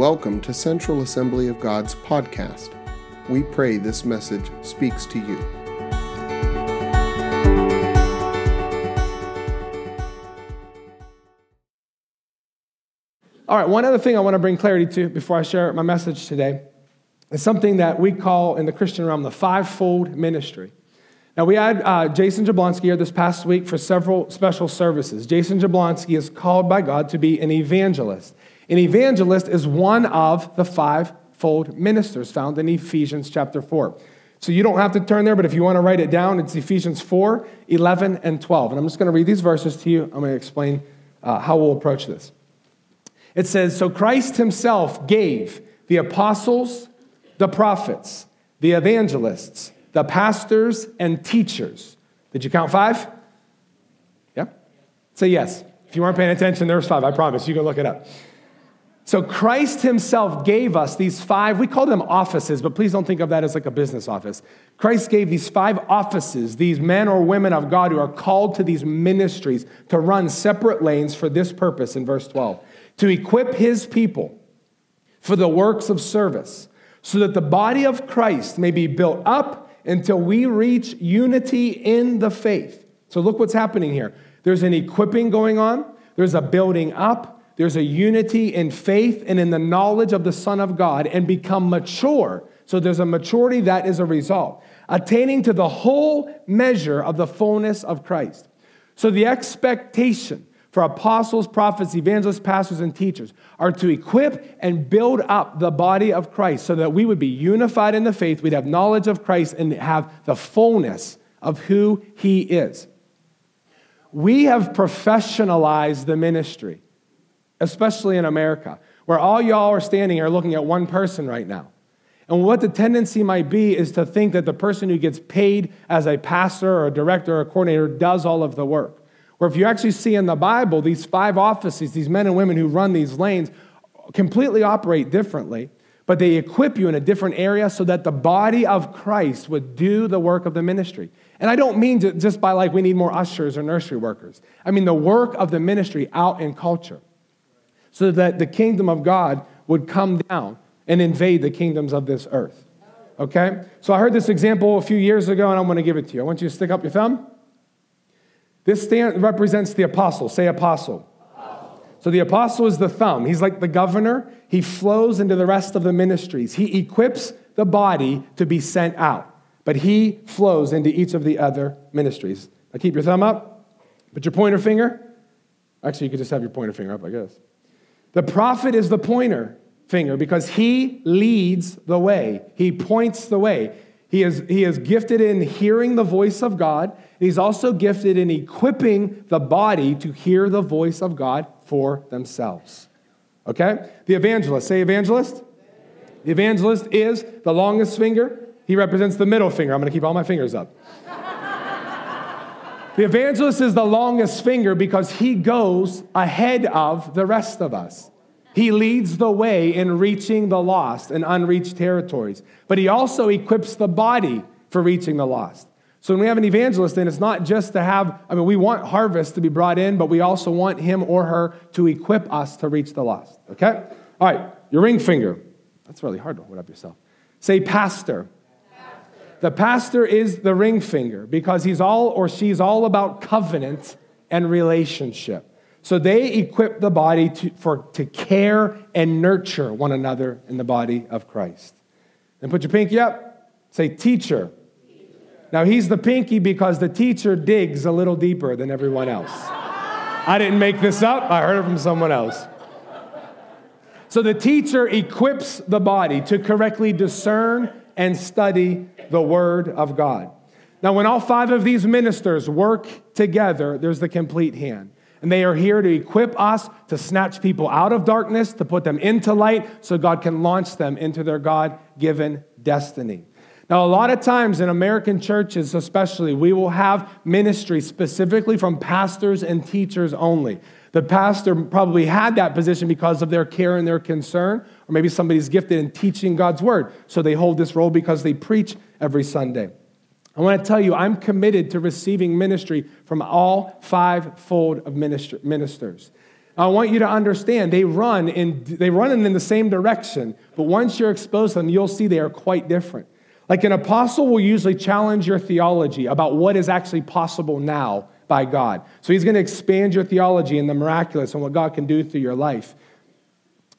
Welcome to Central Assembly of God's podcast. We pray this message speaks to you. All right, one other thing I want to bring clarity to before I share my message today is something that we call in the Christian realm the fivefold ministry. Now, we had uh, Jason Jablonski here this past week for several special services. Jason Jablonski is called by God to be an evangelist. An evangelist is one of the fivefold ministers found in Ephesians chapter 4. So you don't have to turn there, but if you want to write it down, it's Ephesians 4, 11, and 12. And I'm just going to read these verses to you. I'm going to explain uh, how we'll approach this. It says, So Christ himself gave the apostles, the prophets, the evangelists, the pastors, and teachers. Did you count five? Yeah? Say yes. If you weren't paying attention, there's five. I promise. You can look it up. So Christ himself gave us these five, we call them offices, but please don't think of that as like a business office. Christ gave these five offices, these men or women of God who are called to these ministries to run separate lanes for this purpose in verse 12 to equip his people for the works of service, so that the body of Christ may be built up until we reach unity in the faith. So, look what's happening here. There's an equipping going on, there's a building up, there's a unity in faith and in the knowledge of the Son of God, and become mature. So, there's a maturity that is a result, attaining to the whole measure of the fullness of Christ. So, the expectation for apostles, prophets, evangelists, pastors, and teachers are to equip and build up the body of Christ so that we would be unified in the faith, we'd have knowledge of Christ, and have the fullness of who he is. We have professionalized the ministry, especially in America, where all y'all are standing here looking at one person right now. And what the tendency might be is to think that the person who gets paid as a pastor or a director or a coordinator does all of the work. Where if you actually see in the Bible, these five offices, these men and women who run these lanes, completely operate differently, but they equip you in a different area so that the body of Christ would do the work of the ministry. And I don't mean just by like we need more ushers or nursery workers. I mean the work of the ministry out in culture so that the kingdom of God would come down and invade the kingdoms of this earth. Okay? So I heard this example a few years ago and I'm going to give it to you. I want you to stick up your thumb. This stand represents the apostle. Say apostle. So the apostle is the thumb. He's like the governor. He flows into the rest of the ministries. He equips the body to be sent out, but he flows into each of the other ministries. Now keep your thumb up. Put your pointer finger. Actually, you could just have your pointer finger up, I guess. The prophet is the pointer finger because he leads the way, he points the way. He is, he is gifted in hearing the voice of God. He's also gifted in equipping the body to hear the voice of God for themselves. Okay? The evangelist, say evangelist. The evangelist is the longest finger. He represents the middle finger. I'm going to keep all my fingers up. The evangelist is the longest finger because he goes ahead of the rest of us. He leads the way in reaching the lost and unreached territories, but he also equips the body for reaching the lost. So when we have an evangelist, then it's not just to have, I mean, we want harvest to be brought in, but we also want him or her to equip us to reach the lost. Okay? All right, your ring finger. That's really hard to hold up yourself. Say pastor. The pastor is the ring finger because he's all or she's all about covenant and relationship. So they equip the body to, for, to care and nurture one another in the body of Christ. Then put your pinky up. Say, teacher. teacher. Now he's the pinky because the teacher digs a little deeper than everyone else. I didn't make this up, I heard it from someone else. So the teacher equips the body to correctly discern and study the Word of God. Now, when all five of these ministers work together, there's the complete hand. And they are here to equip us to snatch people out of darkness, to put them into light, so God can launch them into their God given destiny. Now, a lot of times in American churches, especially, we will have ministry specifically from pastors and teachers only. The pastor probably had that position because of their care and their concern, or maybe somebody's gifted in teaching God's word. So they hold this role because they preach every Sunday. I want to tell you, I'm committed to receiving ministry from all fivefold of ministers. I want you to understand they run in they run in the same direction, but once you're exposed to them, you'll see they are quite different. Like an apostle will usually challenge your theology about what is actually possible now by God. So he's going to expand your theology in the miraculous and what God can do through your life.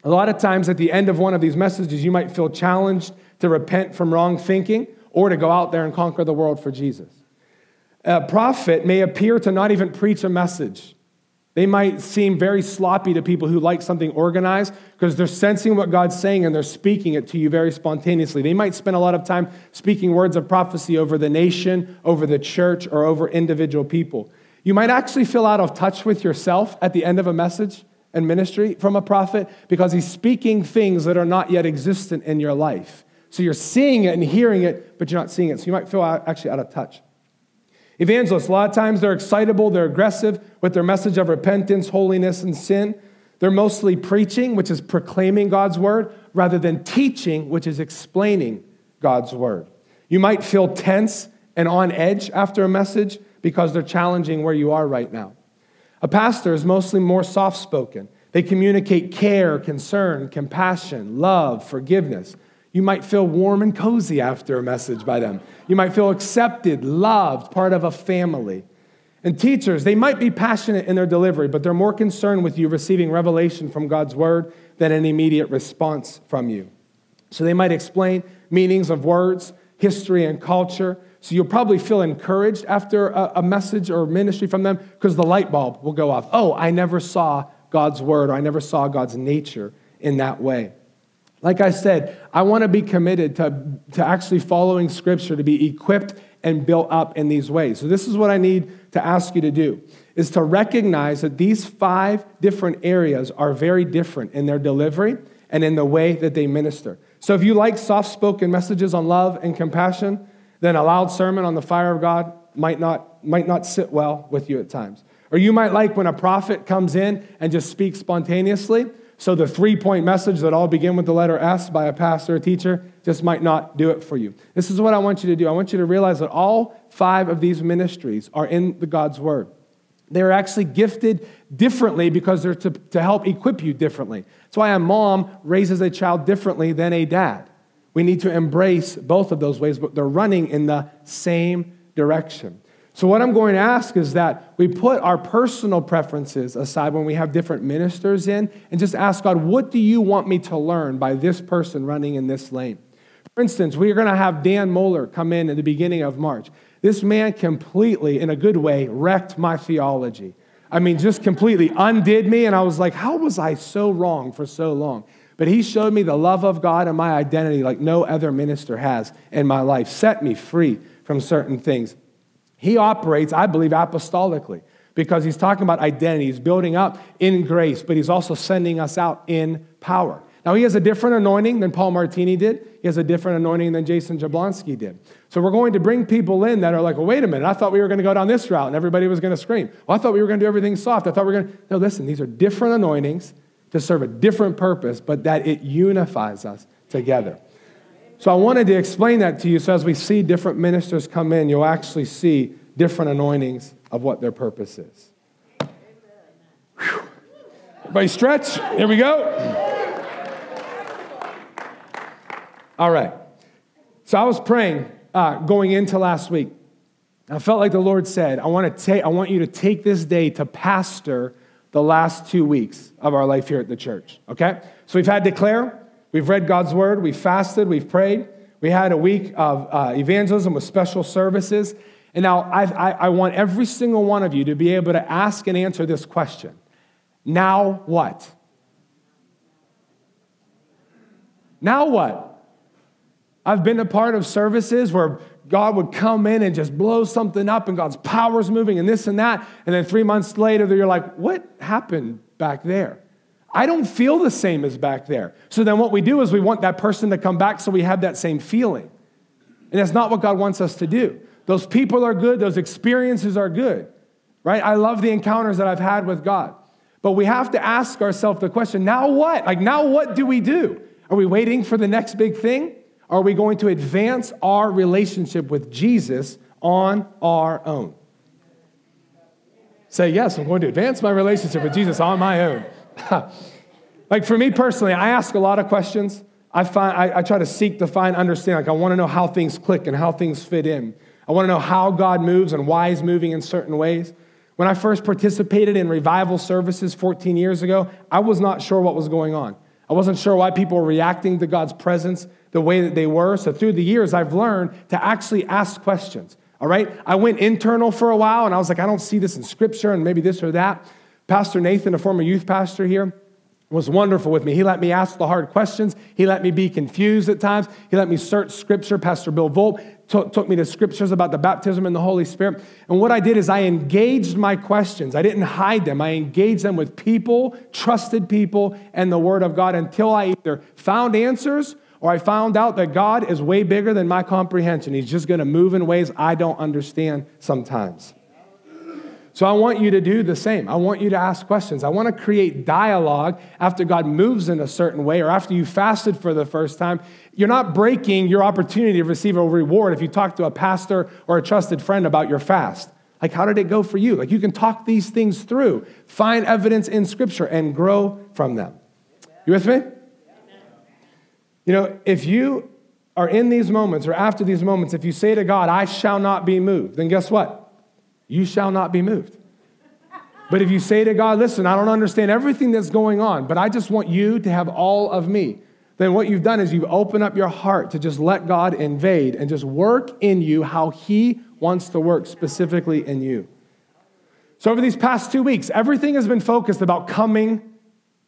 A lot of times at the end of one of these messages, you might feel challenged to repent from wrong thinking or to go out there and conquer the world for Jesus. A prophet may appear to not even preach a message. They might seem very sloppy to people who like something organized because they're sensing what God's saying and they're speaking it to you very spontaneously. They might spend a lot of time speaking words of prophecy over the nation, over the church, or over individual people. You might actually feel out of touch with yourself at the end of a message and ministry from a prophet because he's speaking things that are not yet existent in your life. So you're seeing it and hearing it, but you're not seeing it. So you might feel actually out of touch. Evangelists, a lot of times they're excitable, they're aggressive with their message of repentance, holiness, and sin. They're mostly preaching, which is proclaiming God's word, rather than teaching, which is explaining God's word. You might feel tense and on edge after a message because they're challenging where you are right now. A pastor is mostly more soft spoken. They communicate care, concern, compassion, love, forgiveness. You might feel warm and cozy after a message by them. You might feel accepted, loved, part of a family. And teachers, they might be passionate in their delivery, but they're more concerned with you receiving revelation from God's word than an immediate response from you. So they might explain meanings of words, history, and culture. So you'll probably feel encouraged after a, a message or ministry from them because the light bulb will go off. Oh, I never saw God's word, or I never saw God's nature in that way. Like I said, I want to be committed to, to actually following Scripture, to be equipped and built up in these ways. So this is what I need to ask you to do is to recognize that these five different areas are very different in their delivery and in the way that they minister. So if you like soft-spoken messages on love and compassion, then a loud sermon on the fire of God might not, might not sit well with you at times. Or you might like when a prophet comes in and just speaks spontaneously. So the three point message that all begin with the letter S by a pastor or teacher just might not do it for you. This is what I want you to do. I want you to realize that all five of these ministries are in the God's Word. They're actually gifted differently because they're to, to help equip you differently. That's why a mom raises a child differently than a dad. We need to embrace both of those ways, but they're running in the same direction. So, what I'm going to ask is that we put our personal preferences aside when we have different ministers in and just ask God, what do you want me to learn by this person running in this lane? For instance, we are going to have Dan Mohler come in at the beginning of March. This man completely, in a good way, wrecked my theology. I mean, just completely undid me, and I was like, how was I so wrong for so long? But he showed me the love of God and my identity like no other minister has in my life, set me free from certain things. He operates, I believe, apostolically because he's talking about identity. He's building up in grace, but he's also sending us out in power. Now, he has a different anointing than Paul Martini did. He has a different anointing than Jason Jablonski did. So we're going to bring people in that are like, well, wait a minute, I thought we were going to go down this route and everybody was going to scream. Well, I thought we were going to do everything soft. I thought we were going to. No, listen, these are different anointings to serve a different purpose, but that it unifies us together. So I wanted to explain that to you so as we see different ministers come in, you'll actually see different anointings of what their purpose is. Whew. Everybody stretch. Here we go. All right. So I was praying uh, going into last week. I felt like the Lord said, I want, to take, I want you to take this day to pastor the last two weeks of our life here at the church. Okay? So we've had declare, We've read God's word, we've fasted, we've prayed. We had a week of uh, evangelism with special services. And now I, I, I want every single one of you to be able to ask and answer this question Now what? Now what? I've been a part of services where God would come in and just blow something up and God's power's moving and this and that. And then three months later, you're like, what happened back there? I don't feel the same as back there. So then what we do is we want that person to come back so we have that same feeling. And that's not what God wants us to do. Those people are good, those experiences are good, right? I love the encounters that I've had with God. But we have to ask ourselves the question now what? Like, now what do we do? Are we waiting for the next big thing? Are we going to advance our relationship with Jesus on our own? Say, yes, I'm going to advance my relationship with Jesus on my own. like for me personally, I ask a lot of questions. I, find, I, I try to seek to find understanding. Like I want to know how things click and how things fit in. I want to know how God moves and why He's moving in certain ways. When I first participated in revival services 14 years ago, I was not sure what was going on. I wasn't sure why people were reacting to God's presence the way that they were. So through the years, I've learned to actually ask questions. All right? I went internal for a while and I was like, I don't see this in scripture and maybe this or that. Pastor Nathan, a former youth pastor here, was wonderful with me. He let me ask the hard questions. He let me be confused at times. He let me search scripture. Pastor Bill Volt took, took me to scriptures about the baptism in the Holy Spirit. And what I did is I engaged my questions. I didn't hide them. I engaged them with people, trusted people, and the Word of God until I either found answers or I found out that God is way bigger than my comprehension. He's just going to move in ways I don't understand sometimes. So I want you to do the same. I want you to ask questions. I want to create dialogue after God moves in a certain way or after you fasted for the first time. You're not breaking your opportunity to receive a reward if you talk to a pastor or a trusted friend about your fast. Like, how did it go for you? Like, you can talk these things through, find evidence in Scripture, and grow from them. You with me? You know, if you are in these moments or after these moments, if you say to God, I shall not be moved, then guess what? You shall not be moved. But if you say to God, listen, I don't understand everything that's going on, but I just want you to have all of me, then what you've done is you've opened up your heart to just let God invade and just work in you how He wants to work specifically in you. So, over these past two weeks, everything has been focused about coming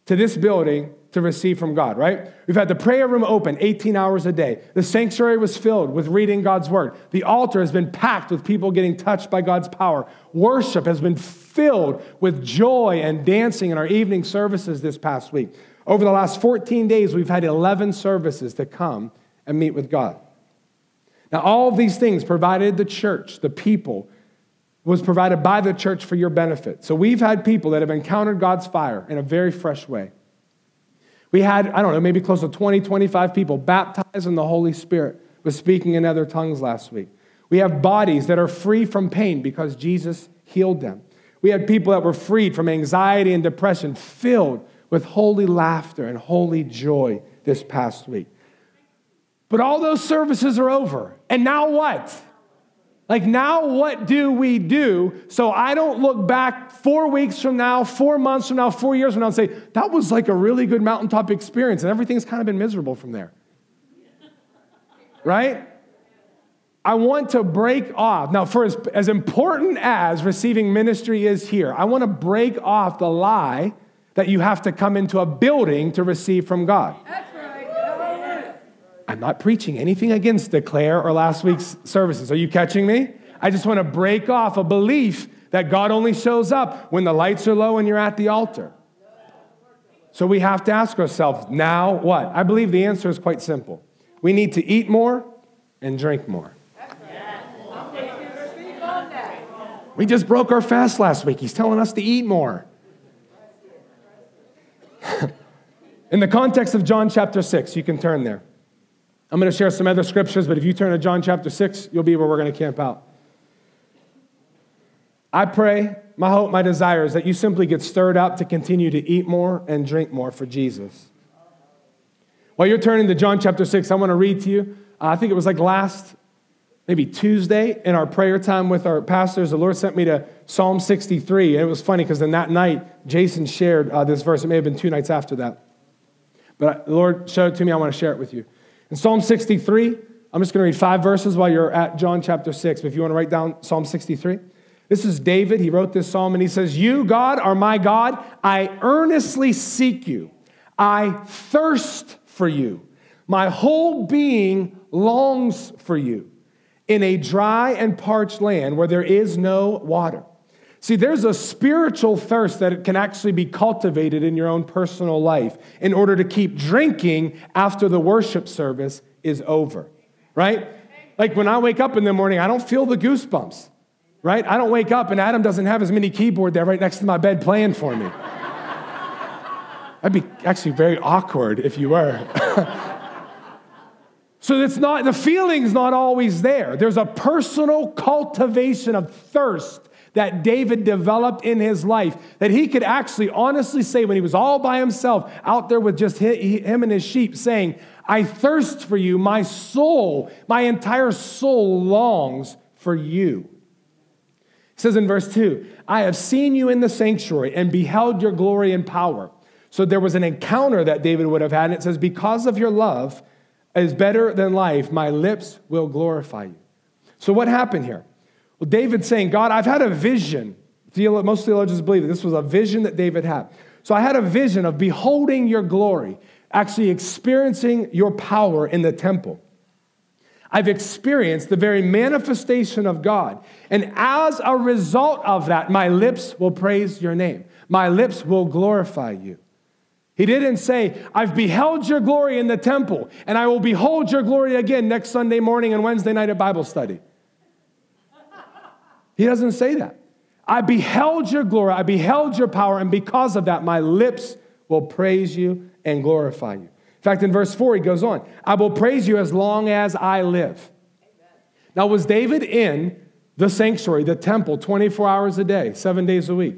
to this building to receive from God, right? We've had the prayer room open 18 hours a day. The sanctuary was filled with reading God's word. The altar has been packed with people getting touched by God's power. Worship has been filled with joy and dancing in our evening services this past week. Over the last 14 days, we've had 11 services to come and meet with God. Now, all of these things provided the church, the people, was provided by the church for your benefit. So we've had people that have encountered God's fire in a very fresh way. We had, I don't know, maybe close to 20, 25 people baptized in the Holy Spirit with speaking in other tongues last week. We have bodies that are free from pain because Jesus healed them. We had people that were freed from anxiety and depression, filled with holy laughter and holy joy this past week. But all those services are over. And now what? Like, now what do we do so I don't look back four weeks from now, four months from now, four years from now and say, that was like a really good mountaintop experience and everything's kind of been miserable from there? Right? I want to break off. Now, for as, as important as receiving ministry is here, I want to break off the lie that you have to come into a building to receive from God. I'm not preaching anything against Declare or last week's services. Are you catching me? I just want to break off a belief that God only shows up when the lights are low and you're at the altar. So we have to ask ourselves, now what? I believe the answer is quite simple. We need to eat more and drink more. We just broke our fast last week. He's telling us to eat more. In the context of John chapter 6, you can turn there. I'm going to share some other scriptures, but if you turn to John chapter 6, you'll be where we're going to camp out. I pray, my hope, my desire is that you simply get stirred up to continue to eat more and drink more for Jesus. While you're turning to John chapter 6, I want to read to you. Uh, I think it was like last, maybe Tuesday, in our prayer time with our pastors. The Lord sent me to Psalm 63. And it was funny because then that night, Jason shared uh, this verse. It may have been two nights after that. But the Lord showed it to me. I want to share it with you. In Psalm 63, I'm just going to read five verses while you're at John chapter 6. But if you want to write down Psalm 63, this is David. He wrote this psalm and he says, You, God, are my God. I earnestly seek you. I thirst for you. My whole being longs for you in a dry and parched land where there is no water. See, there's a spiritual thirst that can actually be cultivated in your own personal life in order to keep drinking after the worship service is over, right? Like when I wake up in the morning, I don't feel the goosebumps, right? I don't wake up and Adam doesn't have his mini keyboard there right next to my bed playing for me. That'd be actually very awkward if you were. so it's not, the feeling's not always there. There's a personal cultivation of thirst that David developed in his life that he could actually honestly say when he was all by himself out there with just him and his sheep saying, I thirst for you. My soul, my entire soul longs for you. It says in verse 2 I have seen you in the sanctuary and beheld your glory and power. So there was an encounter that David would have had, and it says, Because of your love is better than life, my lips will glorify you. So what happened here? Well, David's saying, God, I've had a vision. Most theologians believe that this was a vision that David had. So I had a vision of beholding your glory, actually experiencing your power in the temple. I've experienced the very manifestation of God. And as a result of that, my lips will praise your name. My lips will glorify you. He didn't say, I've beheld your glory in the temple, and I will behold your glory again next Sunday morning and Wednesday night at Bible study. He doesn't say that. I beheld your glory, I beheld your power, and because of that, my lips will praise you and glorify you. In fact, in verse 4, he goes on, I will praise you as long as I live. Amen. Now, was David in the sanctuary, the temple, 24 hours a day, seven days a week?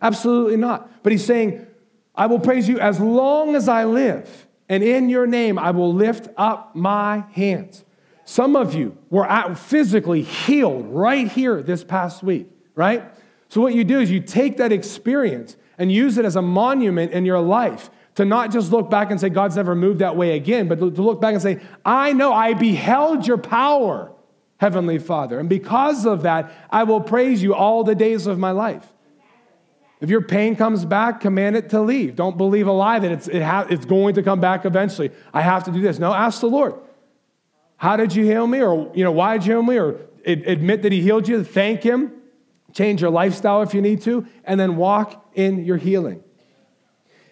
Absolutely not. But he's saying, I will praise you as long as I live, and in your name I will lift up my hands. Some of you were physically healed right here this past week, right? So, what you do is you take that experience and use it as a monument in your life to not just look back and say, God's never moved that way again, but to look back and say, I know I beheld your power, Heavenly Father. And because of that, I will praise you all the days of my life. If your pain comes back, command it to leave. Don't believe a lie that it's, it ha- it's going to come back eventually. I have to do this. No, ask the Lord. How did you heal me? Or, you know, why did you heal me? Or admit that He healed you. Thank Him. Change your lifestyle if you need to. And then walk in your healing.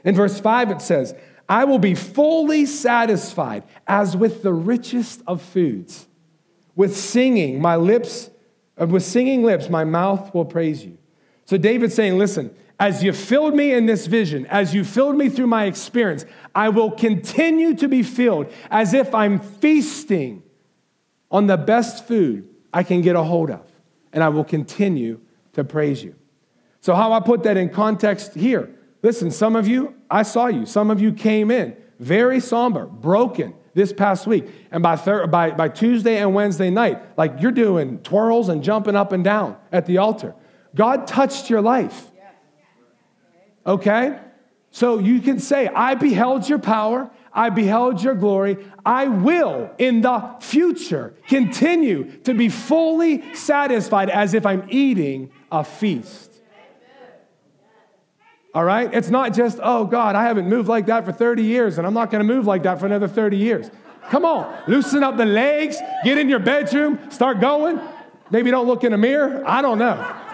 In verse 5, it says, I will be fully satisfied as with the richest of foods. With singing, my lips, uh, with singing lips, my mouth will praise you. So David's saying, listen, as you filled me in this vision, as you filled me through my experience, I will continue to be filled as if I'm feasting on the best food I can get a hold of. And I will continue to praise you. So, how I put that in context here Listen, some of you, I saw you. Some of you came in very somber, broken this past week. And by, thir- by, by Tuesday and Wednesday night, like you're doing twirls and jumping up and down at the altar. God touched your life. Okay? So you can say, I beheld your power, I beheld your glory. I will in the future continue to be fully satisfied as if I'm eating a feast. All right? It's not just, oh God, I haven't moved like that for 30 years and I'm not going to move like that for another 30 years. Come on, loosen up the legs, get in your bedroom, start going. Maybe don't look in a mirror. I don't know.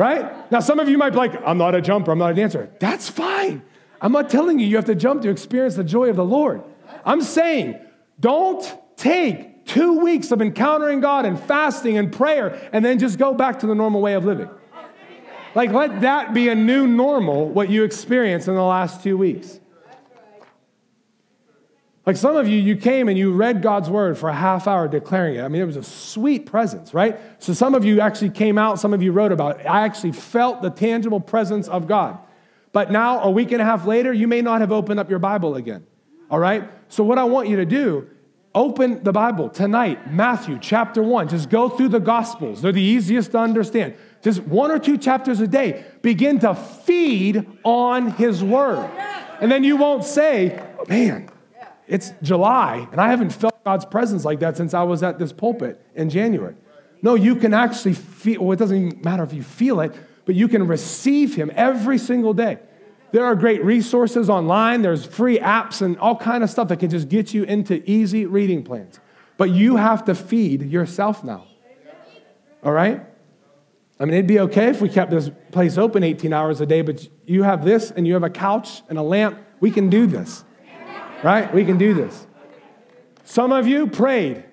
Right? Now, some of you might be like, I'm not a jumper, I'm not a dancer. That's fine. I'm not telling you you have to jump to experience the joy of the Lord. I'm saying, don't take two weeks of encountering God and fasting and prayer and then just go back to the normal way of living. Like, let that be a new normal, what you experienced in the last two weeks. Like some of you, you came and you read God's word for a half hour declaring it. I mean, it was a sweet presence, right? So some of you actually came out, some of you wrote about it. I actually felt the tangible presence of God. But now, a week and a half later, you may not have opened up your Bible again. All right? So, what I want you to do, open the Bible tonight, Matthew chapter 1. Just go through the Gospels, they're the easiest to understand just one or two chapters a day, begin to feed on His Word. And then you won't say, man, it's July, and I haven't felt God's presence like that since I was at this pulpit in January. No, you can actually feel, well, it doesn't even matter if you feel it, but you can receive Him every single day. There are great resources online. There's free apps and all kind of stuff that can just get you into easy reading plans. But you have to feed yourself now. All right? I mean, it'd be okay if we kept this place open 18 hours a day, but you have this and you have a couch and a lamp. We can do this, right? We can do this. Some of you prayed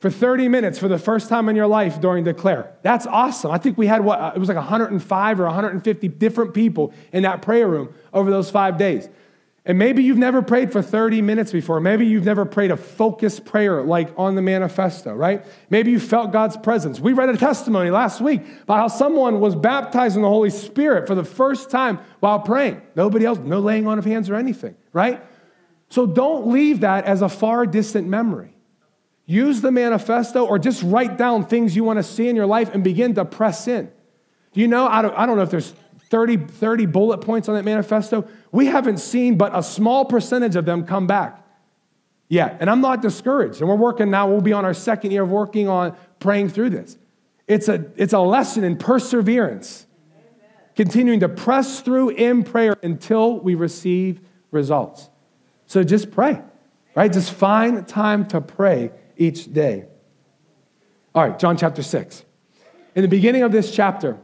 for 30 minutes for the first time in your life during Declare. That's awesome. I think we had what, uh, it was like 105 or 150 different people in that prayer room over those five days. And maybe you've never prayed for 30 minutes before. Maybe you've never prayed a focused prayer like on the manifesto, right? Maybe you felt God's presence. We read a testimony last week about how someone was baptized in the Holy Spirit for the first time while praying. Nobody else, no laying on of hands or anything, right? So don't leave that as a far distant memory. Use the manifesto or just write down things you want to see in your life and begin to press in. Do you know? I don't, I don't know if there's 30, 30 bullet points on that manifesto. We haven't seen but a small percentage of them come back yet. And I'm not discouraged. And we're working now, we'll be on our second year of working on praying through this. It's a, it's a lesson in perseverance, Amen. continuing to press through in prayer until we receive results. So just pray, right? Just find time to pray each day. All right, John chapter 6. In the beginning of this chapter,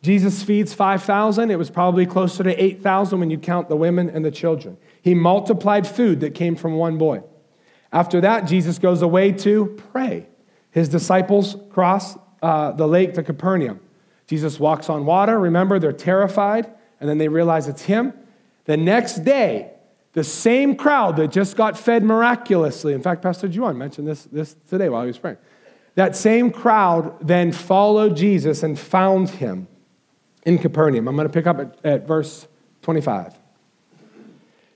Jesus feeds 5,000. It was probably closer to 8,000 when you count the women and the children. He multiplied food that came from one boy. After that, Jesus goes away to pray. His disciples cross uh, the lake to Capernaum. Jesus walks on water. Remember, they're terrified, and then they realize it's him. The next day, the same crowd that just got fed miraculously, in fact, Pastor Juan mentioned this, this today while he was praying. That same crowd then followed Jesus and found him in Capernaum. I'm going to pick up at, at verse 25. It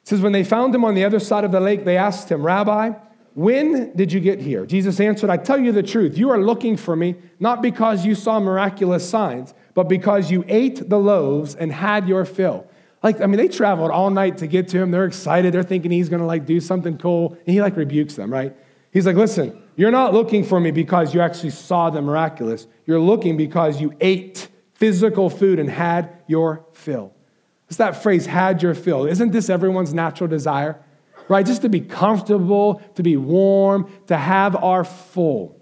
says, When they found him on the other side of the lake, they asked him, Rabbi, when did you get here? Jesus answered, I tell you the truth. You are looking for me, not because you saw miraculous signs, but because you ate the loaves and had your fill. Like, I mean, they traveled all night to get to him. They're excited. They're thinking he's going to like do something cool. And he like rebukes them, right? He's like, listen, you're not looking for me because you actually saw the miraculous. You're looking because you ate physical food and had your fill. It's that phrase, had your fill. Isn't this everyone's natural desire? Right? Just to be comfortable, to be warm, to have our full,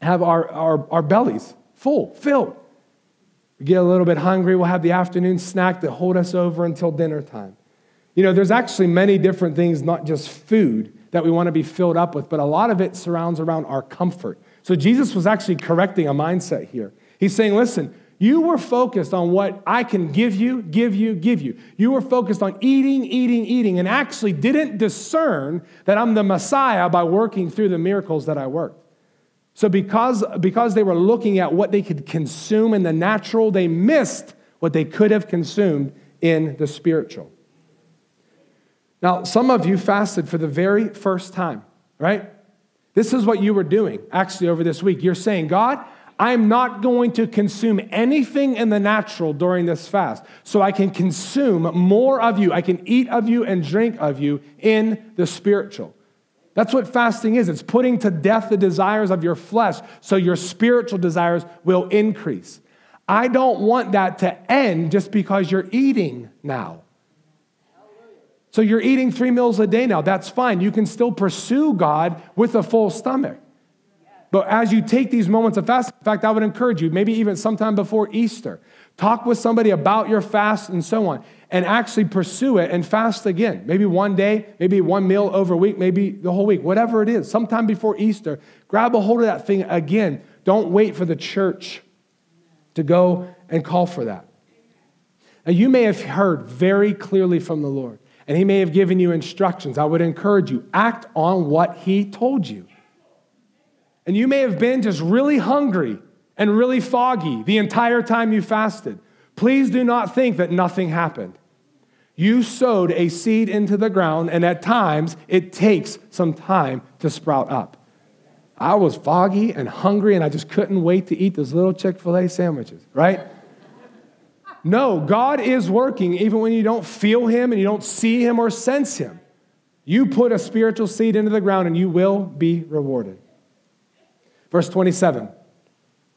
have our, our, our bellies full, filled. We get a little bit hungry, we'll have the afternoon snack that hold us over until dinner time. You know, there's actually many different things, not just food, that we want to be filled up with, but a lot of it surrounds around our comfort. So Jesus was actually correcting a mindset here. He's saying, listen, you were focused on what I can give you, give you, give you. You were focused on eating, eating, eating, and actually didn't discern that I'm the Messiah by working through the miracles that I worked. So, because, because they were looking at what they could consume in the natural, they missed what they could have consumed in the spiritual. Now, some of you fasted for the very first time, right? This is what you were doing actually over this week. You're saying, God, I'm not going to consume anything in the natural during this fast. So I can consume more of you. I can eat of you and drink of you in the spiritual. That's what fasting is. It's putting to death the desires of your flesh so your spiritual desires will increase. I don't want that to end just because you're eating now. So you're eating three meals a day now. That's fine. You can still pursue God with a full stomach. But as you take these moments of fast, in fact, I would encourage you, maybe even sometime before Easter, talk with somebody about your fast and so on, and actually pursue it and fast again. Maybe one day, maybe one meal over a week, maybe the whole week, whatever it is. Sometime before Easter, grab a hold of that thing again. Don't wait for the church to go and call for that. Now, you may have heard very clearly from the Lord, and He may have given you instructions. I would encourage you, act on what He told you. And you may have been just really hungry and really foggy the entire time you fasted. Please do not think that nothing happened. You sowed a seed into the ground, and at times it takes some time to sprout up. I was foggy and hungry, and I just couldn't wait to eat those little Chick fil A sandwiches, right? No, God is working even when you don't feel Him and you don't see Him or sense Him. You put a spiritual seed into the ground, and you will be rewarded. Verse 27,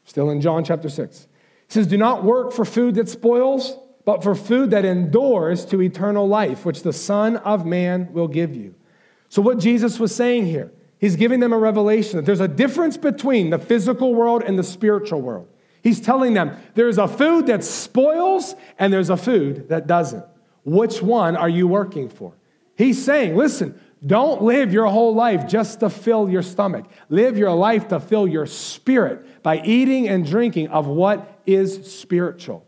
still in John chapter 6. Says, Do not work for food that spoils, but for food that endures to eternal life, which the Son of Man will give you. So, what Jesus was saying here, he's giving them a revelation that there's a difference between the physical world and the spiritual world. He's telling them there's a food that spoils and there's a food that doesn't. Which one are you working for? He's saying, listen, don't live your whole life just to fill your stomach. Live your life to fill your spirit by eating and drinking of what is spiritual.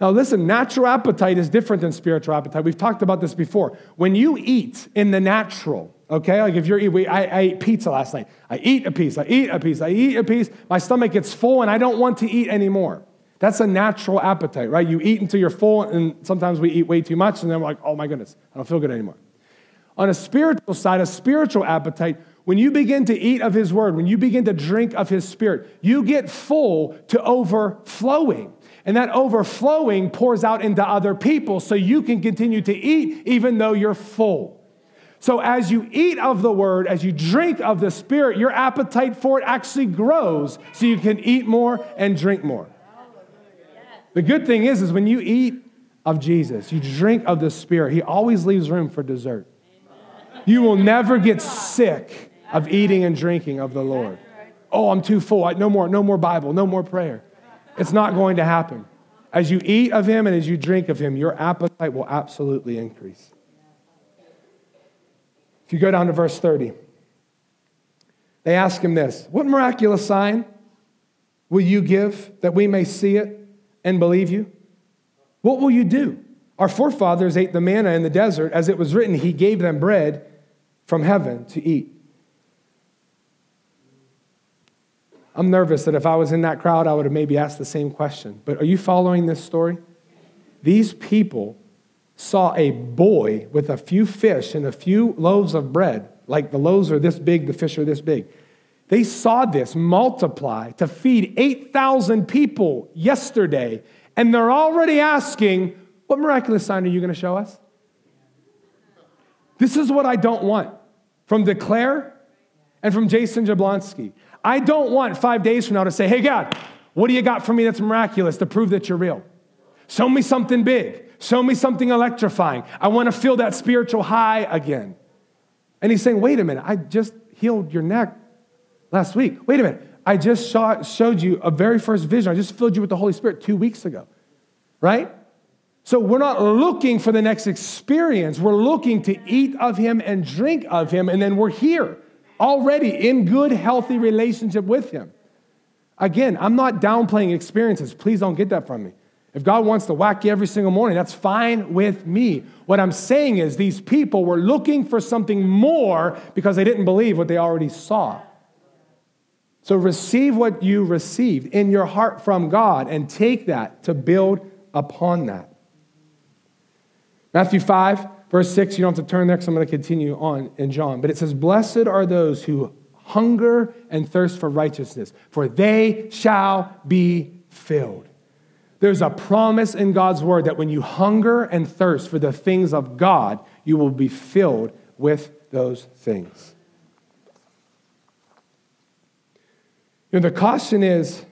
Now, listen, natural appetite is different than spiritual appetite. We've talked about this before. When you eat in the natural, okay, like if you're eating, I, I ate pizza last night. I eat a piece, I eat a piece, I eat a piece. My stomach gets full and I don't want to eat anymore. That's a natural appetite, right? You eat until you're full, and sometimes we eat way too much, and then we're like, oh my goodness, I don't feel good anymore. On a spiritual side, a spiritual appetite, when you begin to eat of His Word, when you begin to drink of His Spirit, you get full to overflowing. And that overflowing pours out into other people so you can continue to eat even though you're full. So, as you eat of the word, as you drink of the spirit, your appetite for it actually grows so you can eat more and drink more. The good thing is, is when you eat of Jesus, you drink of the spirit, he always leaves room for dessert. You will never get sick of eating and drinking of the Lord. Oh, I'm too full. No more, no more Bible, no more prayer. It's not going to happen. As you eat of him and as you drink of him, your appetite will absolutely increase. If you go down to verse 30, they ask him this What miraculous sign will you give that we may see it and believe you? What will you do? Our forefathers ate the manna in the desert. As it was written, He gave them bread from heaven to eat. I'm nervous that if I was in that crowd, I would have maybe asked the same question. But are you following this story? These people saw a boy with a few fish and a few loaves of bread, like the loaves are this big, the fish are this big. They saw this multiply to feed 8,000 people yesterday, and they're already asking, What miraculous sign are you going to show us? This is what I don't want from Declare and from Jason Jablonski. I don't want five days from now to say, hey, God, what do you got for me that's miraculous to prove that you're real? Show me something big. Show me something electrifying. I want to feel that spiritual high again. And he's saying, wait a minute, I just healed your neck last week. Wait a minute, I just saw, showed you a very first vision. I just filled you with the Holy Spirit two weeks ago, right? So we're not looking for the next experience. We're looking to eat of Him and drink of Him, and then we're here already in good, healthy relationship with Him. Again, I'm not downplaying experiences. Please don't get that from me. If God wants to whack you every single morning, that's fine with me. What I'm saying is, these people were looking for something more because they didn't believe what they already saw. So receive what you received in your heart from God and take that to build upon that. Matthew 5, Verse 6, you don't have to turn there because I'm going to continue on in John. But it says, Blessed are those who hunger and thirst for righteousness, for they shall be filled. There's a promise in God's word that when you hunger and thirst for the things of God, you will be filled with those things. You know, the caution is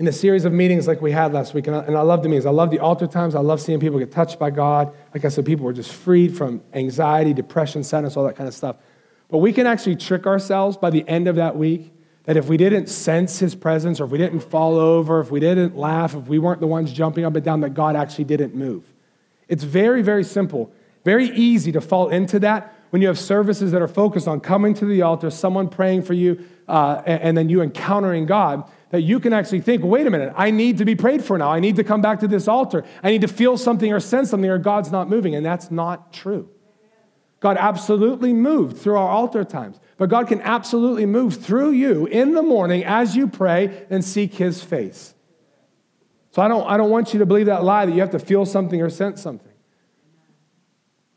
in a series of meetings like we had last week, and I, and I love the meetings. I love the altar times. I love seeing people get touched by God. Like I said, people were just freed from anxiety, depression, sadness, all that kind of stuff. But we can actually trick ourselves by the end of that week that if we didn't sense his presence, or if we didn't fall over, if we didn't laugh, if we weren't the ones jumping up and down, that God actually didn't move. It's very, very simple, very easy to fall into that when you have services that are focused on coming to the altar, someone praying for you, uh, and, and then you encountering God that you can actually think, wait a minute, I need to be prayed for now. I need to come back to this altar. I need to feel something or sense something, or God's not moving. And that's not true. God absolutely moved through our altar times, but God can absolutely move through you in the morning as you pray and seek His face. So I don't, I don't want you to believe that lie that you have to feel something or sense something.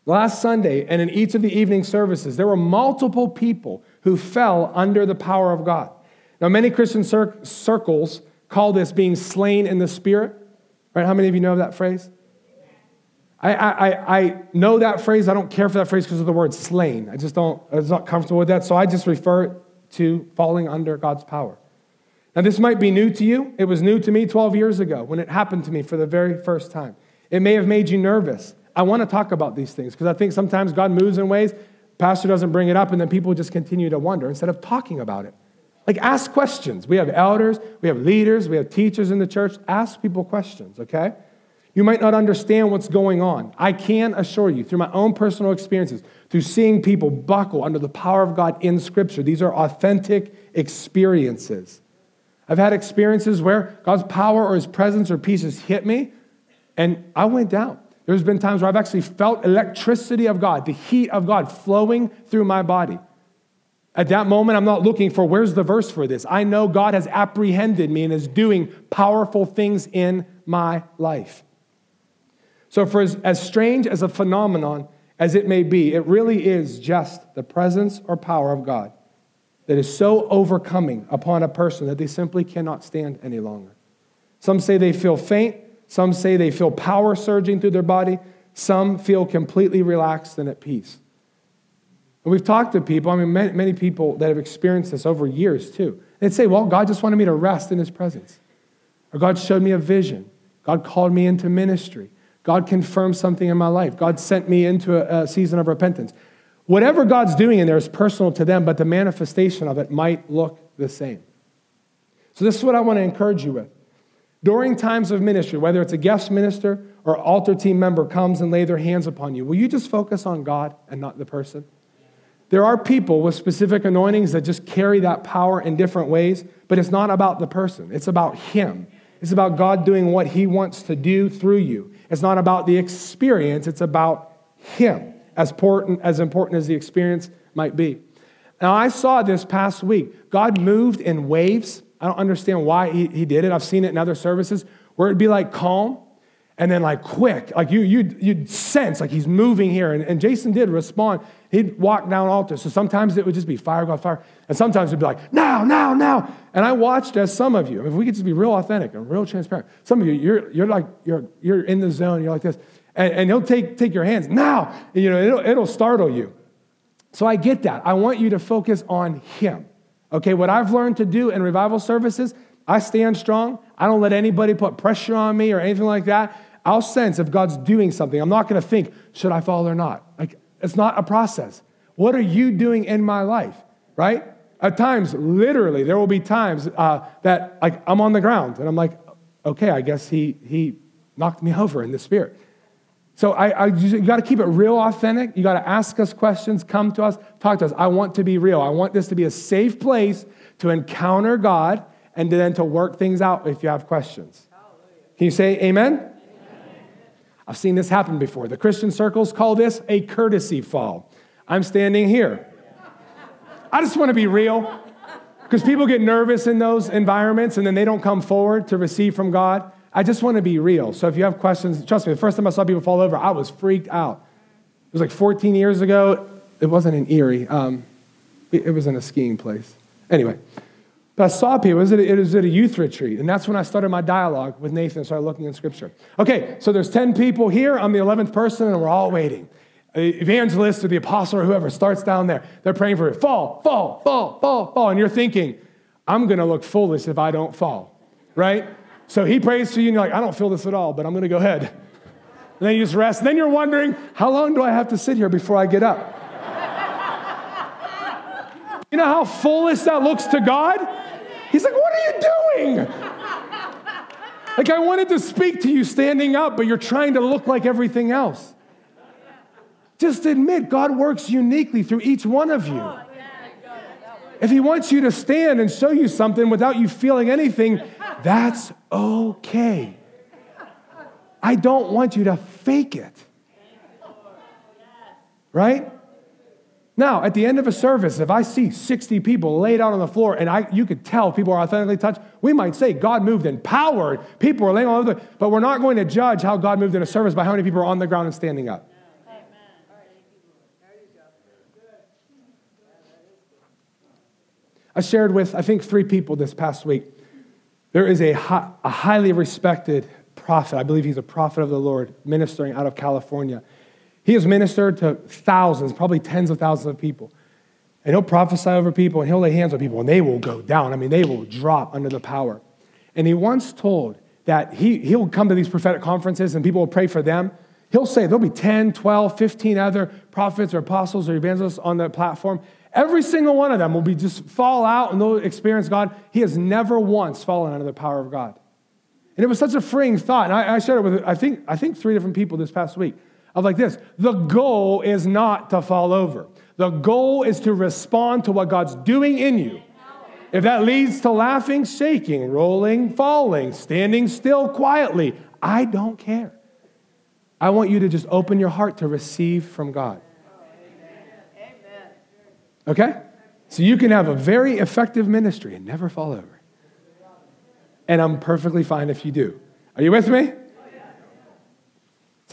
Last Sunday, and in each of the evening services, there were multiple people who fell under the power of God. Now, many Christian cir- circles call this being slain in the spirit. Right? How many of you know that phrase? I, I, I know that phrase. I don't care for that phrase because of the word slain. I just don't, I'm not comfortable with that. So I just refer to falling under God's power. Now, this might be new to you. It was new to me 12 years ago when it happened to me for the very first time. It may have made you nervous. I want to talk about these things because I think sometimes God moves in ways, pastor doesn't bring it up, and then people just continue to wonder instead of talking about it. Like, ask questions. We have elders, we have leaders, we have teachers in the church. Ask people questions, okay? You might not understand what's going on. I can assure you, through my own personal experiences, through seeing people buckle under the power of God in Scripture, these are authentic experiences. I've had experiences where God's power or His presence or peace has hit me, And I went down. There's been times where I've actually felt electricity of God, the heat of God flowing through my body. At that moment, I'm not looking for where's the verse for this. I know God has apprehended me and is doing powerful things in my life. So, for as, as strange as a phenomenon as it may be, it really is just the presence or power of God that is so overcoming upon a person that they simply cannot stand any longer. Some say they feel faint, some say they feel power surging through their body, some feel completely relaxed and at peace. And we've talked to people, I mean, many, many people that have experienced this over years too. They'd say, Well, God just wanted me to rest in His presence. Or God showed me a vision. God called me into ministry. God confirmed something in my life. God sent me into a, a season of repentance. Whatever God's doing in there is personal to them, but the manifestation of it might look the same. So, this is what I want to encourage you with. During times of ministry, whether it's a guest minister or altar team member comes and lay their hands upon you, will you just focus on God and not the person? There are people with specific anointings that just carry that power in different ways, but it's not about the person. It's about Him. It's about God doing what He wants to do through you. It's not about the experience, it's about Him, as important as, important as the experience might be. Now, I saw this past week. God moved in waves. I don't understand why he, he did it. I've seen it in other services where it'd be like calm and then like quick. Like you, you'd, you'd sense like he's moving here. And, and Jason did respond he'd walk down altar So sometimes it would just be fire, God, fire. And sometimes it'd be like, now, now, now. And I watched as some of you, if we could just be real authentic and real transparent, some of you, you're, you're like, you're, you're in the zone, you're like this. And, and he'll take, take your hands, now. You know, it'll, it'll startle you. So I get that. I want you to focus on him. Okay, what I've learned to do in revival services, I stand strong. I don't let anybody put pressure on me or anything like that. I'll sense if God's doing something. I'm not going to think, should I fall or not? Like, it's not a process. What are you doing in my life, right? At times, literally, there will be times uh, that like I'm on the ground and I'm like, okay, I guess he he knocked me over in the spirit. So I, I you got to keep it real authentic. You got to ask us questions, come to us, talk to us. I want to be real. I want this to be a safe place to encounter God and then to work things out if you have questions. Can you say amen? I've seen this happen before. The Christian circles call this a courtesy fall. I'm standing here. I just want to be real because people get nervous in those environments and then they don't come forward to receive from God. I just want to be real. So if you have questions, trust me, the first time I saw people fall over, I was freaked out. It was like 14 years ago. It wasn't in Erie, um, it was in a skiing place. Anyway, but I saw people, it was, at a, it was at a youth retreat, and that's when I started my dialogue with Nathan and started looking in scripture. Okay, so there's 10 people here. I'm the 11th person, and we're all waiting. The evangelist or the apostle or whoever starts down there. They're praying for it. Fall, fall, fall, fall, fall. And you're thinking, I'm to look foolish if I don't fall, right? So he prays for you, and you're like, I don't feel this at all, but I'm to go ahead. And then you just rest. And then you're wondering, how long do I have to sit here before I get up? You know how foolish that looks to God? He's like, What are you doing? Like, I wanted to speak to you standing up, but you're trying to look like everything else. Just admit God works uniquely through each one of you. If He wants you to stand and show you something without you feeling anything, that's okay. I don't want you to fake it. Right? Now, at the end of a service, if I see 60 people laid out on the floor and I, you could tell people are authentically touched, we might say God moved in power. People are laying all over the but we're not going to judge how God moved in a service by how many people are on the ground and standing up. I shared with, I think, three people this past week. There is a, a highly respected prophet. I believe he's a prophet of the Lord ministering out of California. He has ministered to thousands, probably tens of thousands of people. And he'll prophesy over people and he'll lay hands on people and they will go down. I mean, they will drop under the power. And he once told that he, he'll come to these prophetic conferences and people will pray for them. He'll say there'll be 10, 12, 15 other prophets or apostles or evangelists on the platform. Every single one of them will be just fall out and they'll experience God. He has never once fallen under the power of God. And it was such a freeing thought. And I, I shared it with, I think, I think three different people this past week of like this the goal is not to fall over, the goal is to respond to what God's doing in you. If that leads to laughing, shaking, rolling, falling, standing still quietly, I don't care. I want you to just open your heart to receive from God. Okay? So you can have a very effective ministry and never fall over. And I'm perfectly fine if you do. Are you with me?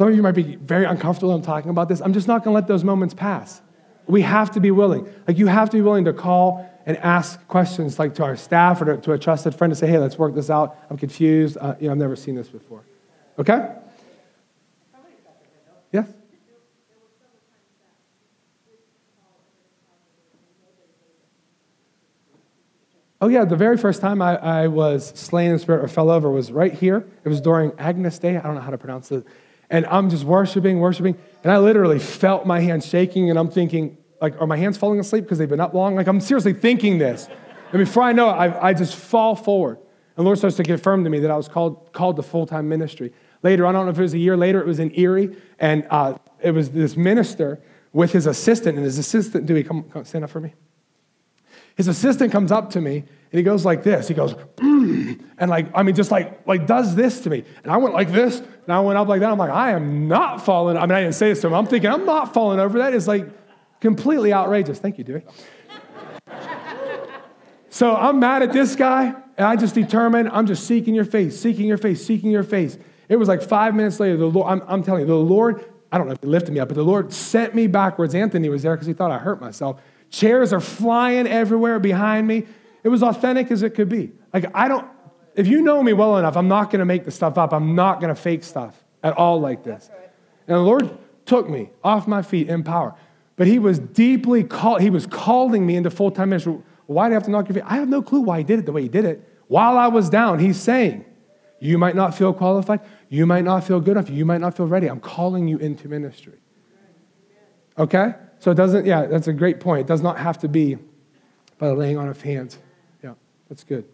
Some of you might be very uncomfortable I'm talking about this. I'm just not going to let those moments pass. We have to be willing. Like, you have to be willing to call and ask questions, like to our staff or to, a trusted friend, to say, hey, let's work this out. I'm confused. Uh, you know, I've never seen this before. Okay? Yes? Oh, yeah, the very first time I, I was slain in spirit or fell over was right here. It was during Agnus Dei. I don't know how to pronounce it. And I'm just worshiping, worshiping. And I literally felt my hands shaking, and I'm thinking, like, are my hands falling asleep because they've been up long? Like, I'm seriously thinking this. And before I know it, I, I just fall forward. And Lord starts to confirm to me that I was called, called to full time ministry. Later, I don't know if it was a year later, it was in Erie, and uh, it was this minister with his assistant, and his assistant, Dewey, come, come stand up for me. His assistant comes up to me and he goes like this. He goes, mm, and like, I mean, just like, like does this to me. And I went like this, and I went up like that. I'm like, I am not falling. I mean, I didn't say this to him. I'm thinking, I'm not falling over. That is like completely outrageous. Thank you, Dewey. so I'm mad at this guy, and I just determined I'm just seeking your face, seeking your face, seeking your face. It was like five minutes later, the Lord, I'm, I'm telling you, the Lord, I don't know if he lifted me up, but the Lord sent me backwards. Anthony was there because he thought I hurt myself. Chairs are flying everywhere behind me. It was authentic as it could be. Like, I don't, if you know me well enough, I'm not going to make the stuff up. I'm not going to fake stuff at all like this. And the Lord took me off my feet in power. But he was deeply called, he was calling me into full time ministry. Why do I have to knock your feet? I have no clue why he did it the way he did it. While I was down, he's saying, You might not feel qualified. You might not feel good enough. You might not feel ready. I'm calling you into ministry. Okay? So it doesn't, yeah, that's a great point. It does not have to be by the laying on of hands. That's good.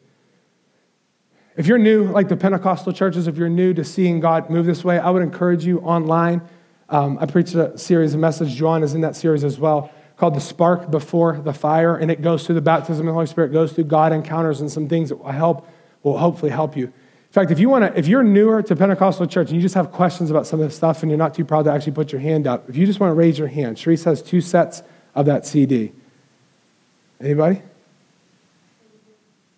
If you're new, like the Pentecostal churches, if you're new to seeing God move this way, I would encourage you online. Um, I preached a series of messages. John is in that series as well, called The Spark Before the Fire. And it goes through the baptism of the Holy Spirit, goes through God encounters and some things that will help, will hopefully help you In fact, if you want to, if you're newer to Pentecostal church and you just have questions about some of this stuff and you're not too proud to actually put your hand up, if you just want to raise your hand, Sharice has two sets of that CD. Anybody?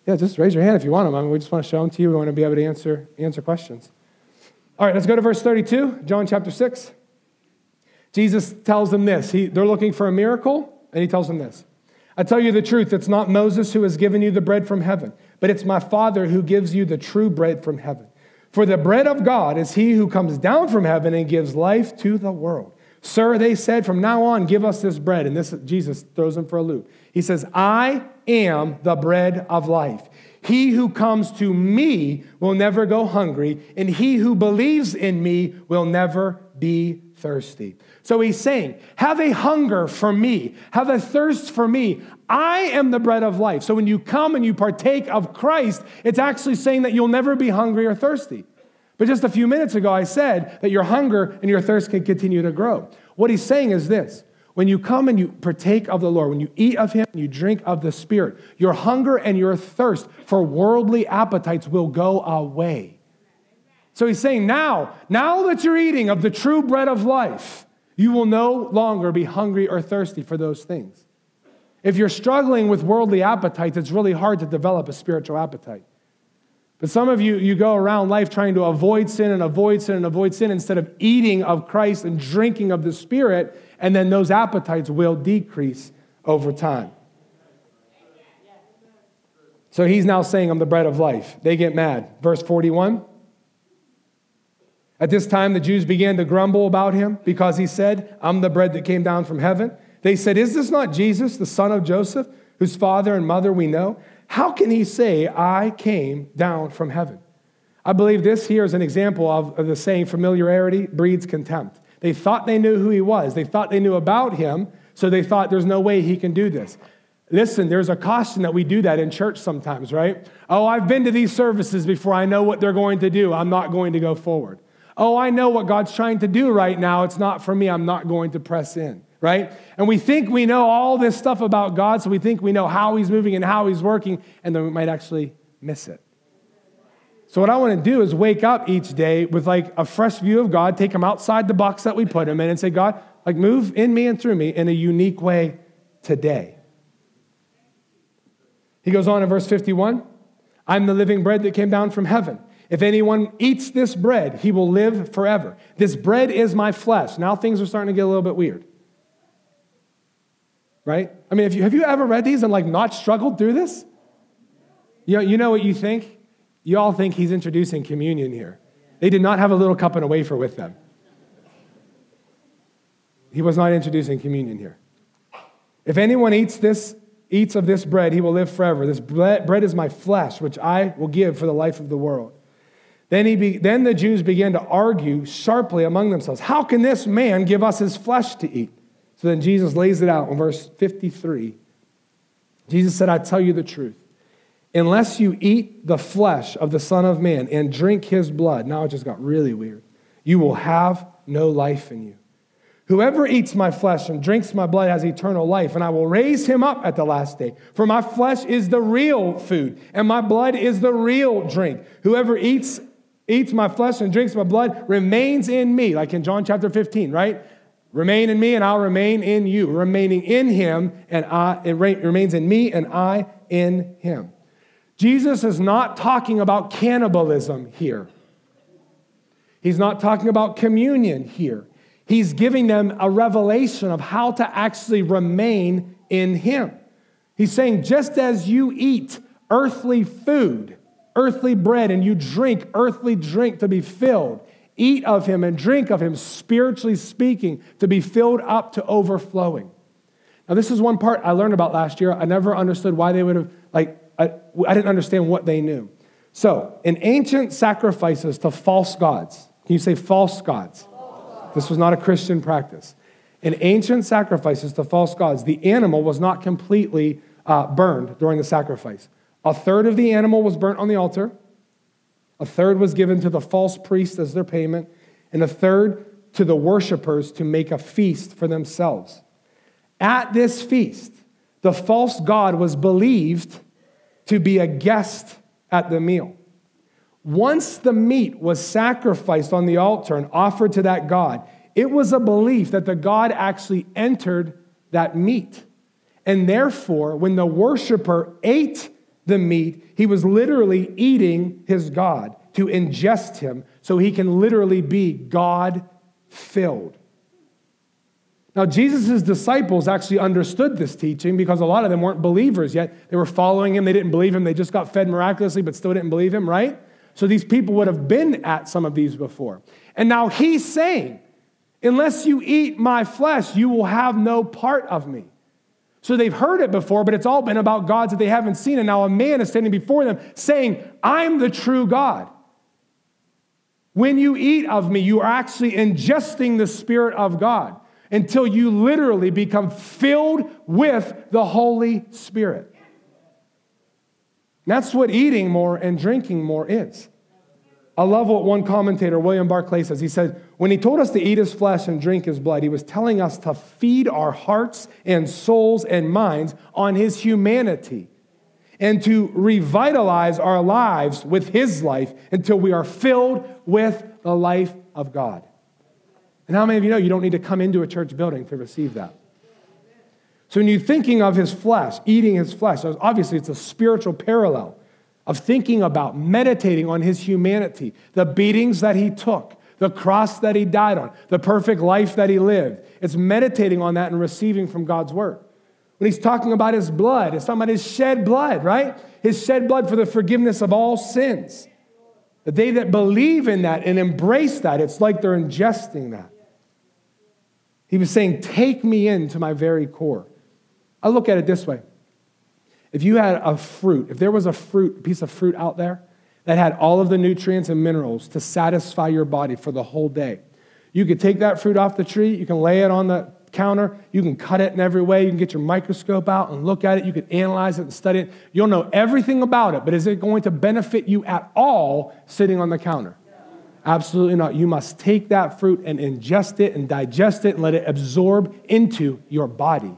Yeah, just raise your hand if you want them. I mean, we just want to show them to you. We want to be able to answer, answer questions. All right, let's go to verse 32, John chapter 6. Jesus tells them this. He, they're looking for a miracle, and he tells them this. I tell you the truth, it's not Moses who has given you the bread from heaven but it's my Father who gives you the true bread from heaven. For the bread of God is he who comes down from heaven and gives life to the world. Sir, they said, from now on, give us this bread. And this Jesus throws them for a loop. He says, I am the bread of life. He who comes to me will never go hungry, and he who believes in me will never be thirsty. So he's saying, Have a hunger for me, have a thirst for me. I am the bread of life. So when you come and you partake of Christ, it's actually saying that you'll never be hungry or thirsty. But just a few minutes ago, I said that your hunger and your thirst can continue to grow. What he's saying is this when you come and you partake of the Lord, when you eat of Him and you drink of the Spirit, your hunger and your thirst for worldly appetites will go away. So he's saying, now, now that you're eating of the true bread of life, you will no longer be hungry or thirsty for those things. If you're struggling with worldly appetites, it's really hard to develop a spiritual appetite. But some of you, you go around life trying to avoid sin and avoid sin and avoid sin instead of eating of Christ and drinking of the Spirit, and then those appetites will decrease over time. So he's now saying, I'm the bread of life. They get mad. Verse 41. At this time, the Jews began to grumble about him because he said, I'm the bread that came down from heaven. They said, Is this not Jesus, the son of Joseph, whose father and mother we know? How can he say, I came down from heaven? I believe this here is an example of, the saying, familiarity breeds contempt. They thought they knew who he was, they thought they knew about him, so they thought there's no way he can do this. Listen, there's a caution that we do that in church sometimes, right? Oh, I've been to these services before. I know what they're going to do. I'm not going to go forward. Oh, I know what God's trying to do right now. It's not for me. I'm not going to press in right? And we think we know all this stuff about God, so we think we know how He's moving and how He's working, and then we might actually miss it. So, what I want to do is wake up each day with like a fresh view of God, take him outside the box that we put him in, and say, God, like move in me and through me in a unique way today. He goes on in verse 51 I'm the living bread that came down from heaven. If anyone eats this bread, he will live forever. This bread is my flesh. Now things are starting to get a little bit weird. Right? I mean, you, have you ever read these and like not struggled through this? You know, you know what you think? You all think he's introducing communion here. They did not have a little cup and a wafer with them. He was not introducing communion here. If anyone eats this eats of this bread, he will live forever. This bread is my flesh, which I will give for the life of the world. Then, he be, then the Jews began to argue sharply among themselves How can this man give us his flesh to eat? So then Jesus lays it out in verse 53. Jesus said, I tell you the truth. Unless you eat the flesh of the Son of Man and drink his blood, now it just got really weird, you will have no life in you. Whoever eats my flesh and drinks my blood has eternal life, and I will raise him up at the last day. For my flesh is the real food, and my blood is the real drink. Whoever eats, eats my flesh and drinks my blood remains in me, like in John chapter 15, right? Remain in me, and I'll remain in you. Remaining in him, and I, it remains in me, and I in him. Jesus is not talking about cannibalism here. He's not talking about communion here. He's giving them a revelation of how to actually remain in Him. He's saying, just as you eat earthly food, earthly bread, and you drink earthly drink to be filled, eat of Him and drink of Him, spiritually speaking, to be filled up to overflowing. Now, this is one part I learned about last year. I never understood why they would have, like, I, I didn't understand what they knew. So, in ancient sacrifices to false gods, can you say false gods? This was not a Christian practice. In ancient sacrifices to false gods, the animal was not completely uh, burned during the sacrifice. A third of the animal was burnt on the altar, a third was given to the false priest as their payment, and a third to the worshippers to make a feast for themselves. At this feast, the false god was believed to be a guest at the meal. Once the meat was sacrificed on the altar and offered to that God, it was a belief that the God actually entered that meat. And therefore, when the worshiper ate the meat, he was literally eating his God to ingest him so he can literally be God filled. Now, Jesus' disciples actually understood this teaching because a lot of them weren't believers yet. They were following him, they didn't believe him, they just got fed miraculously but still didn't believe him, right? So these people would have been at some of these before. And now he's saying, unless you eat my flesh, you will have no part of me. So they've heard it before, but it's all been about gods that they haven't seen. And now a man is standing before them saying, I'm the true God. When you eat of me, you are actually ingesting the Spirit of God until you literally become filled with the Holy Spirit. That's what eating more and drinking more is. I love what one commentator, William Barclay, says. He said, When he told us to eat his flesh and drink his blood, he was telling us to feed our hearts and souls and minds on his humanity and to revitalize our lives with his life until we are filled with the life of God. And how many of you know you don't need to come into a church building to receive that? So when you're thinking of his flesh, eating his flesh, obviously it's a spiritual parallel of thinking about, meditating on his humanity, the beatings that he took, the cross that he died on, the perfect life that he lived. It's meditating on that and receiving from God's word. When he's talking about his blood, it's talking about his shed blood, right? His shed blood for the forgiveness of all sins. That they that believe in that and embrace that, it's like they're ingesting that. He was saying, Take me into my very core. I look at it this way. If you had a fruit, if there was a fruit, piece of fruit out there that had all of the nutrients and minerals to satisfy your body for the whole day, you could take that fruit off the tree, you can lay it on the counter, you can cut it in every way, you can get your microscope out and look at it, you can analyze it and study it. You'll know everything about it, but is it going to benefit you at all sitting on the counter? Absolutely not. You must take that fruit and ingest it and digest it and let it absorb into your body.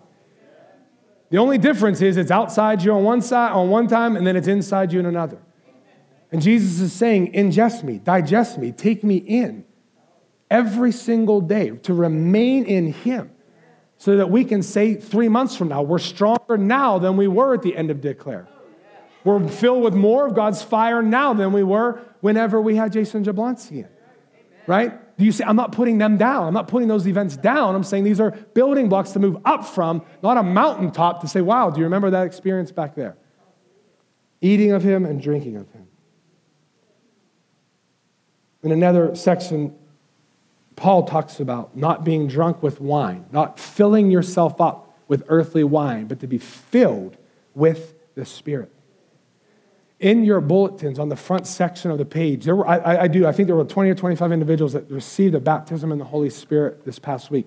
The only difference is it's outside you on one side on one time and then it's inside you in another. And Jesus is saying, ingest me, digest me, take me in every single day to remain in Him so that we can say three months from now, we're stronger now than we were at the end of Declare. We're filled with more of God's fire now than we were whenever we had Jason Jablonski in. Right? Do you see? I'm not putting them down. I'm not putting those events down. I'm saying these are building blocks to move up from, not a mountaintop to say, wow, do you remember that experience back there? Eating of him and drinking of him. In another section, Paul talks about not being drunk with wine, not filling yourself up with earthly wine, but to be filled with the Spirit. In your bulletins on the front section of the page, there were, I, I do, I think there were 20 or 25 individuals that received a baptism in the Holy Spirit this past week.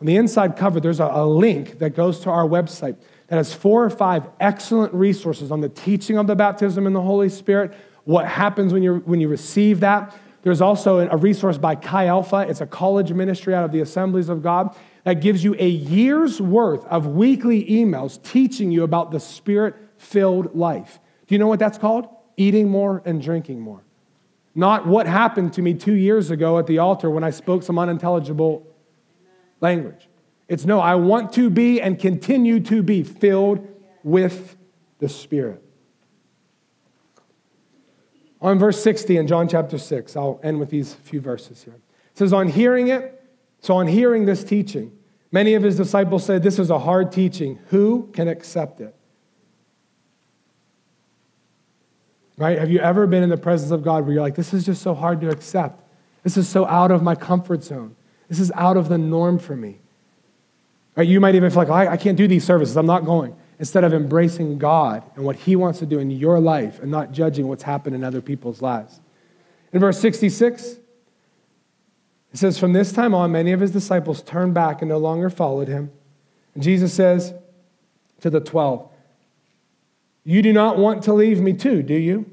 On the inside cover, there's a, a link that goes to our website that has four or five excellent resources on the teaching of the baptism in the Holy Spirit, what happens when, you when you receive that, there's also a resource by Chi Alpha. It's a college ministry out of the Assemblies of God that gives you a year's worth of weekly emails teaching you about the spirit filled life. Do you know what that's called? Eating more and drinking more. Not what happened to me two years ago at the altar when I spoke some unintelligible language. It's no, I want to be and continue to be filled with the Spirit. On verse 60 in John chapter 6, I'll end with these few verses here. It says, On hearing it, so on hearing this teaching, many of his disciples said, This is a hard teaching. Who can accept it? Right? Have you ever been in the presence of God where you're like, This is just so hard to accept? This is so out of my comfort zone. This is out of the norm for me. Right? You might even feel like, I, I can't do these services. I'm not going instead of embracing God and what He wants to do in your life and not judging what's happened in other people's lives. In verse 66, it says, From this time on, many of His disciples turned back and no longer followed Him. And Jesus says to the 12, You do not want to leave me too, do you?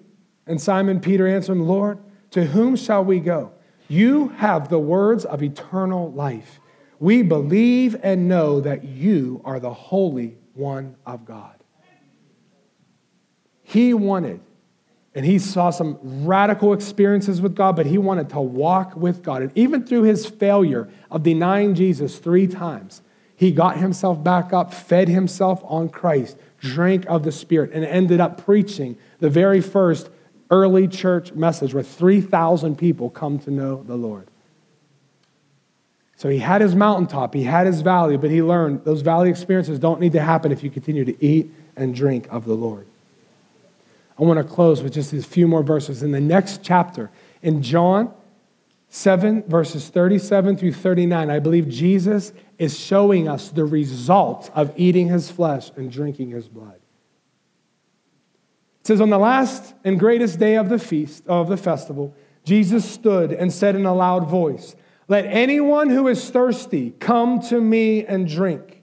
And Simon Peter answered him, Lord, to whom shall we go? You have the words of eternal life. We believe and know that you are the Holy one of God. He wanted, and he saw some radical experiences with God, but he wanted to walk with God. And even through his failure of denying Jesus three times, he got himself back up, fed himself on Christ, drank of the Spirit, and ended up preaching the very first early church message where 3,000 people come to know the Lord. So he had his mountaintop, he had his valley, but he learned those valley experiences don't need to happen if you continue to eat and drink of the Lord. I want to close with just these few more verses. In the next chapter, in John 7, verses 37 through 39, I believe Jesus is showing us the result of eating his flesh and drinking his blood. It says, On the last and greatest day of the feast, of the festival, Jesus stood and said in a loud voice, let anyone who is thirsty come to me and drink.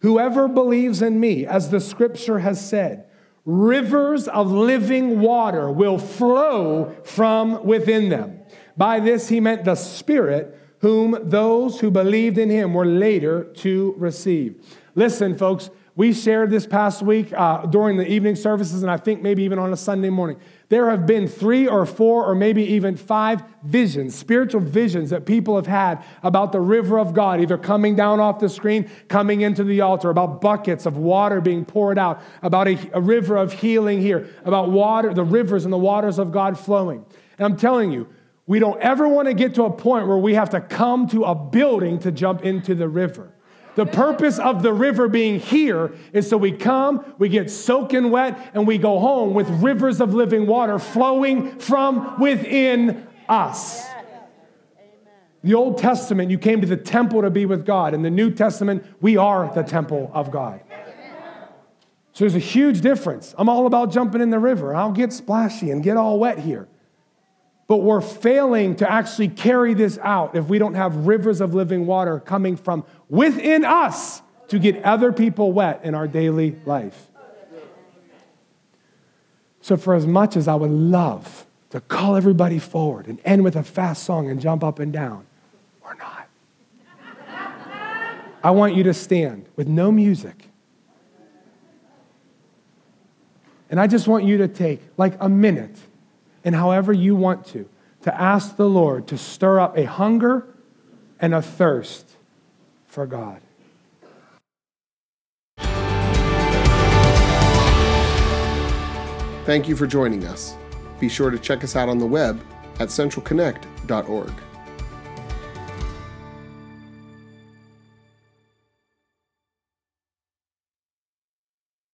Whoever believes in me, as the scripture has said, rivers of living water will flow from within them. By this he meant the Spirit, whom those who believed in him were later to receive. Listen, folks, we shared this past week uh, during the evening services, and I think maybe even on a Sunday morning. There have been three or four or maybe even five visions, spiritual visions that people have had about the river of God, either coming down off the screen, coming into the altar, about buckets of water being poured out, about a, a river of healing here, about water, the rivers and the waters of God flowing. And I'm telling you, we don't ever want to get to a point where we have to come to a building to jump into the river. The purpose of the river being here is so we come, we get soaking wet, and we go home with rivers of living water flowing from within us. The Old Testament, you came to the temple to be with God. In the New Testament, we are the temple of God. So there's a huge difference. I'm all about jumping in the river. I'll get splashy and get all wet here. But we're failing to actually carry this out if we don't have rivers of living water coming from within us to get other people wet in our daily life. So, for as much as I would love to call everybody forward and end with a fast song and jump up and down, we're not. I want you to stand with no music. And I just want you to take like a minute in however you want to, to ask the Lord to stir up a hunger and a thirst for God. Thank you for joining us. Be sure to check us out on the web at centralconnect.org.